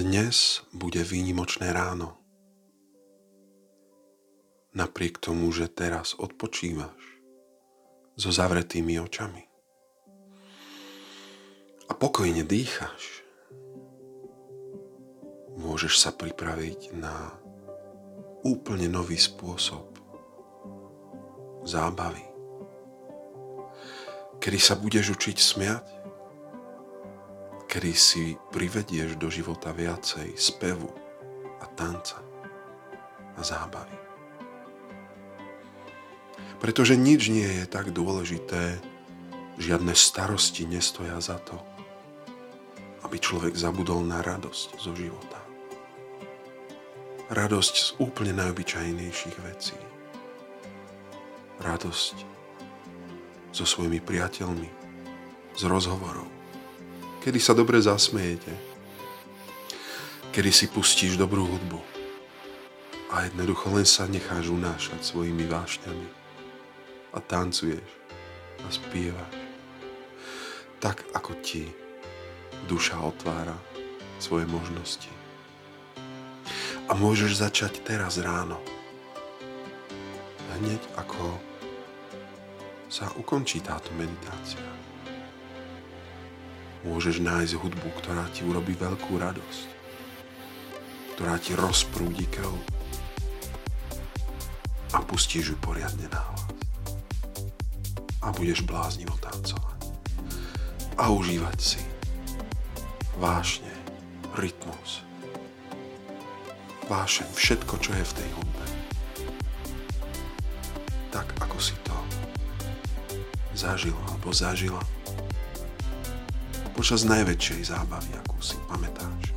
Dnes bude výnimočné ráno. Napriek tomu, že teraz odpočívaš so zavretými očami a pokojne dýcháš, môžeš sa pripraviť na úplne nový spôsob zábavy, kedy sa budeš učiť smiať, kedy si privedieš do života viacej spevu a tanca a zábavy. Pretože nič nie je tak dôležité, žiadne starosti nestoja za to, aby človek zabudol na radosť zo života. Radosť z úplne najobyčajnejších vecí. Radosť so svojimi priateľmi, z rozhovorov kedy sa dobre zasmejete, kedy si pustíš dobrú hudbu. A jednoducho len sa necháš unášať svojimi vášňami. A tancuješ. A spievaš. Tak, ako ti duša otvára svoje možnosti. A môžeš začať teraz ráno. Hneď ako sa ukončí táto meditácia môžeš nájsť hudbu, ktorá ti urobí veľkú radosť, ktorá ti rozprúdi krv a pustíš ju poriadne na hlas. A budeš bláznivo tancovať a užívať si vášne, rytmus, vášeň, všetko, čo je v tej hudbe. Tak, ako si to zažil alebo zažila počas najväčšej zábavy, akú si pamätáš.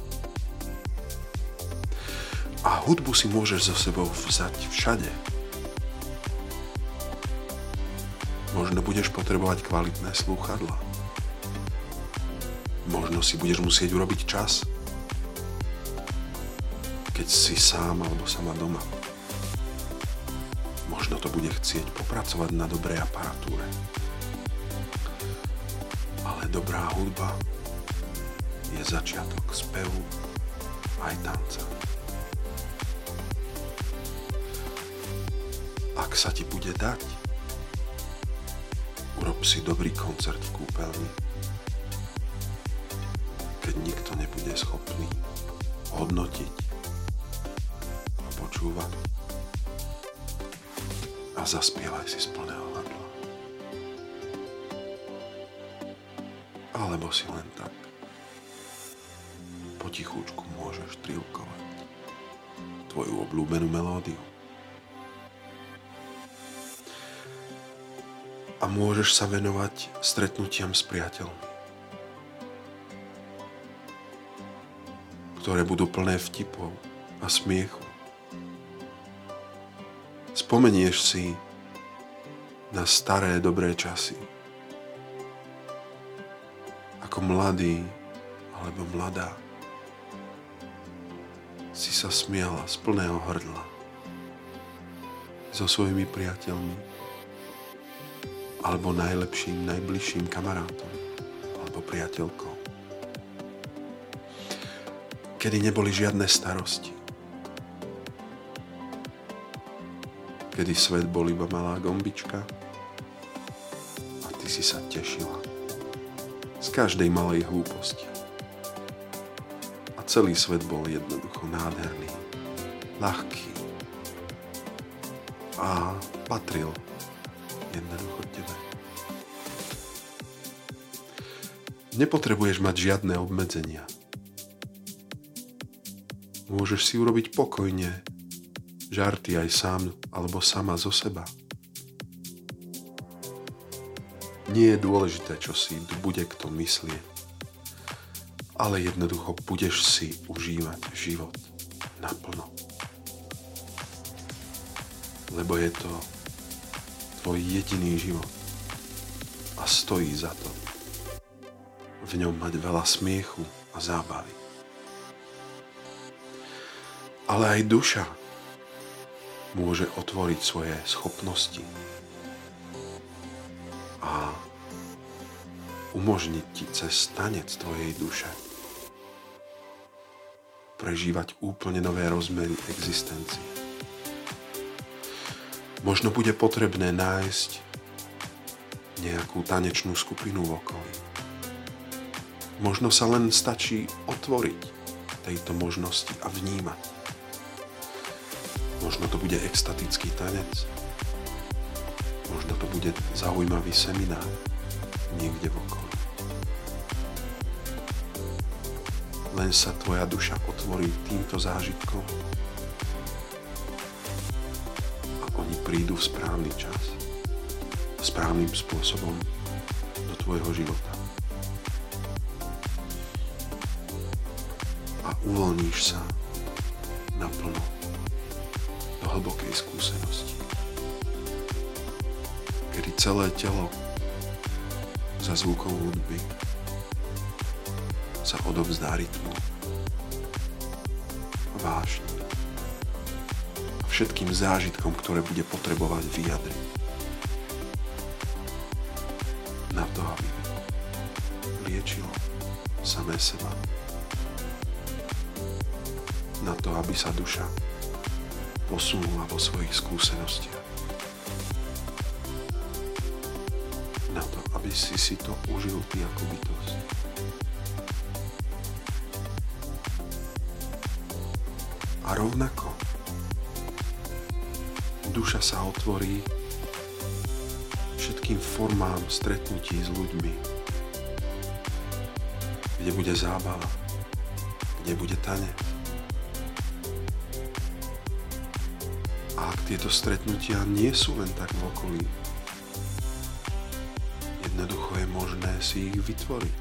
A hudbu si môžeš so sebou vzať všade. Možno budeš potrebovať kvalitné slúchadla. Možno si budeš musieť urobiť čas, keď si sám alebo sama doma. Možno to bude chcieť popracovať na dobrej aparatúre dobrá hudba je začiatok spevu aj tanca. Ak sa ti bude dať, urob si dobrý koncert v kúpeľni, keď nikto nebude schopný hodnotiť a počúvať a zaspievaj si z alebo si len tak potichúčku môžeš trilkovať tvoju obľúbenú melódiu. A môžeš sa venovať stretnutiam s priateľmi, ktoré budú plné vtipov a smiechu. Spomenieš si na staré dobré časy, mladý alebo mladá si sa smiala z plného hrdla so svojimi priateľmi alebo najlepším, najbližším kamarátom alebo priateľkou. Kedy neboli žiadne starosti. Kedy svet bol iba malá gombička a ty si sa tešila z každej malej hlúposti. A celý svet bol jednoducho nádherný, ľahký a patril jednoducho tebe. Nepotrebuješ mať žiadne obmedzenia. Môžeš si urobiť pokojne žarty aj sám alebo sama zo seba. Nie je dôležité, čo si bude kto myslieť, ale jednoducho budeš si užívať život naplno. Lebo je to tvoj jediný život a stojí za to v ňom mať veľa smiechu a zábavy. Ale aj duša môže otvoriť svoje schopnosti a umožniť ti cez tanec tvojej duše prežívať úplne nové rozmery existencie. Možno bude potrebné nájsť nejakú tanečnú skupinu v okolí. Možno sa len stačí otvoriť tejto možnosti a vnímať. Možno to bude extatický tanec. Možno to bude zaujímavý seminár niekde v okolí. Len sa tvoja duša otvorí týmto zážitkom a oni prídu v správny čas, správnym spôsobom do tvojho života. A uvoľníš sa naplno do hlbokej skúsenosti, kedy celé telo za zvukom hudby sa odovzdá rytmu, vášni a všetkým zážitkom, ktoré bude potrebovať vyjadriť. Na to, aby liečilo samé seba. Na to, aby sa duša posunula vo svojich skúsenostiach. Na to, aby si si to užil ty ako bytosť. A rovnako. Duša sa otvorí všetkým formám stretnutí s ľuďmi, kde bude zábava, kde bude tanec. A ak tieto stretnutia nie sú len tak v okolí, jednoducho je možné si ich vytvoriť,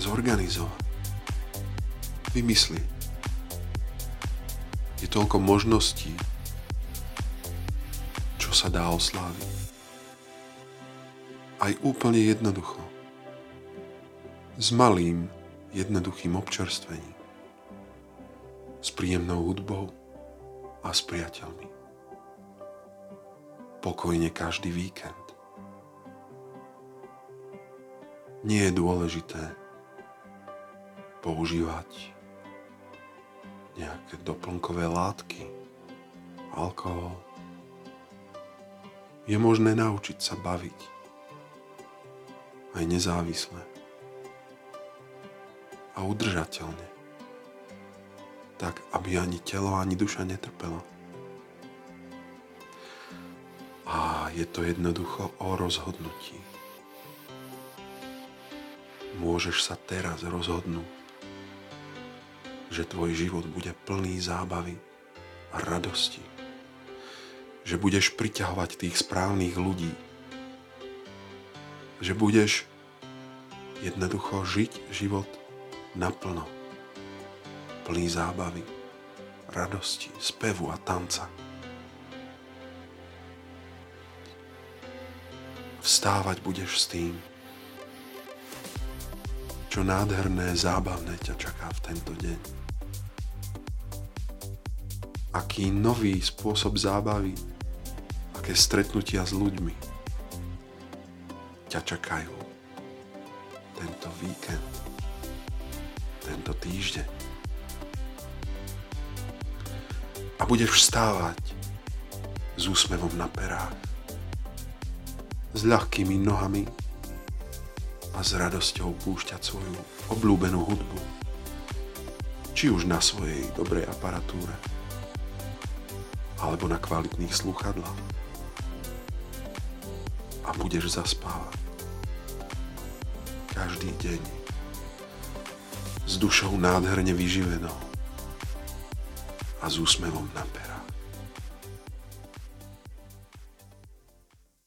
zorganizovať, vymyslieť je toľko možností, čo sa dá osláviť. Aj úplne jednoducho. S malým, jednoduchým občerstvením. S príjemnou hudbou a s priateľmi. Pokojne každý víkend. Nie je dôležité používať nejaké doplnkové látky, alkohol. Je možné naučiť sa baviť aj nezávisle a udržateľne, tak aby ani telo, ani duša netrpela. A je to jednoducho o rozhodnutí. Môžeš sa teraz rozhodnúť, že tvoj život bude plný zábavy a radosti. Že budeš priťahovať tých správnych ľudí. Že budeš jednoducho žiť život naplno. Plný zábavy, radosti, spevu a tanca. Vstávať budeš s tým, čo nádherné, zábavné ťa čaká v tento deň. Aký nový spôsob zábavy, aké stretnutia s ľuďmi ťa čakajú tento víkend, tento týždeň. A budeš vstávať s úsmevom na perách, s ľahkými nohami a s radosťou púšťať svoju obľúbenú hudbu, či už na svojej dobrej aparatúre, alebo na kvalitných sluchadlách. A budeš zaspávať každý deň s dušou nádherne vyživenou a s úsmevom na perách.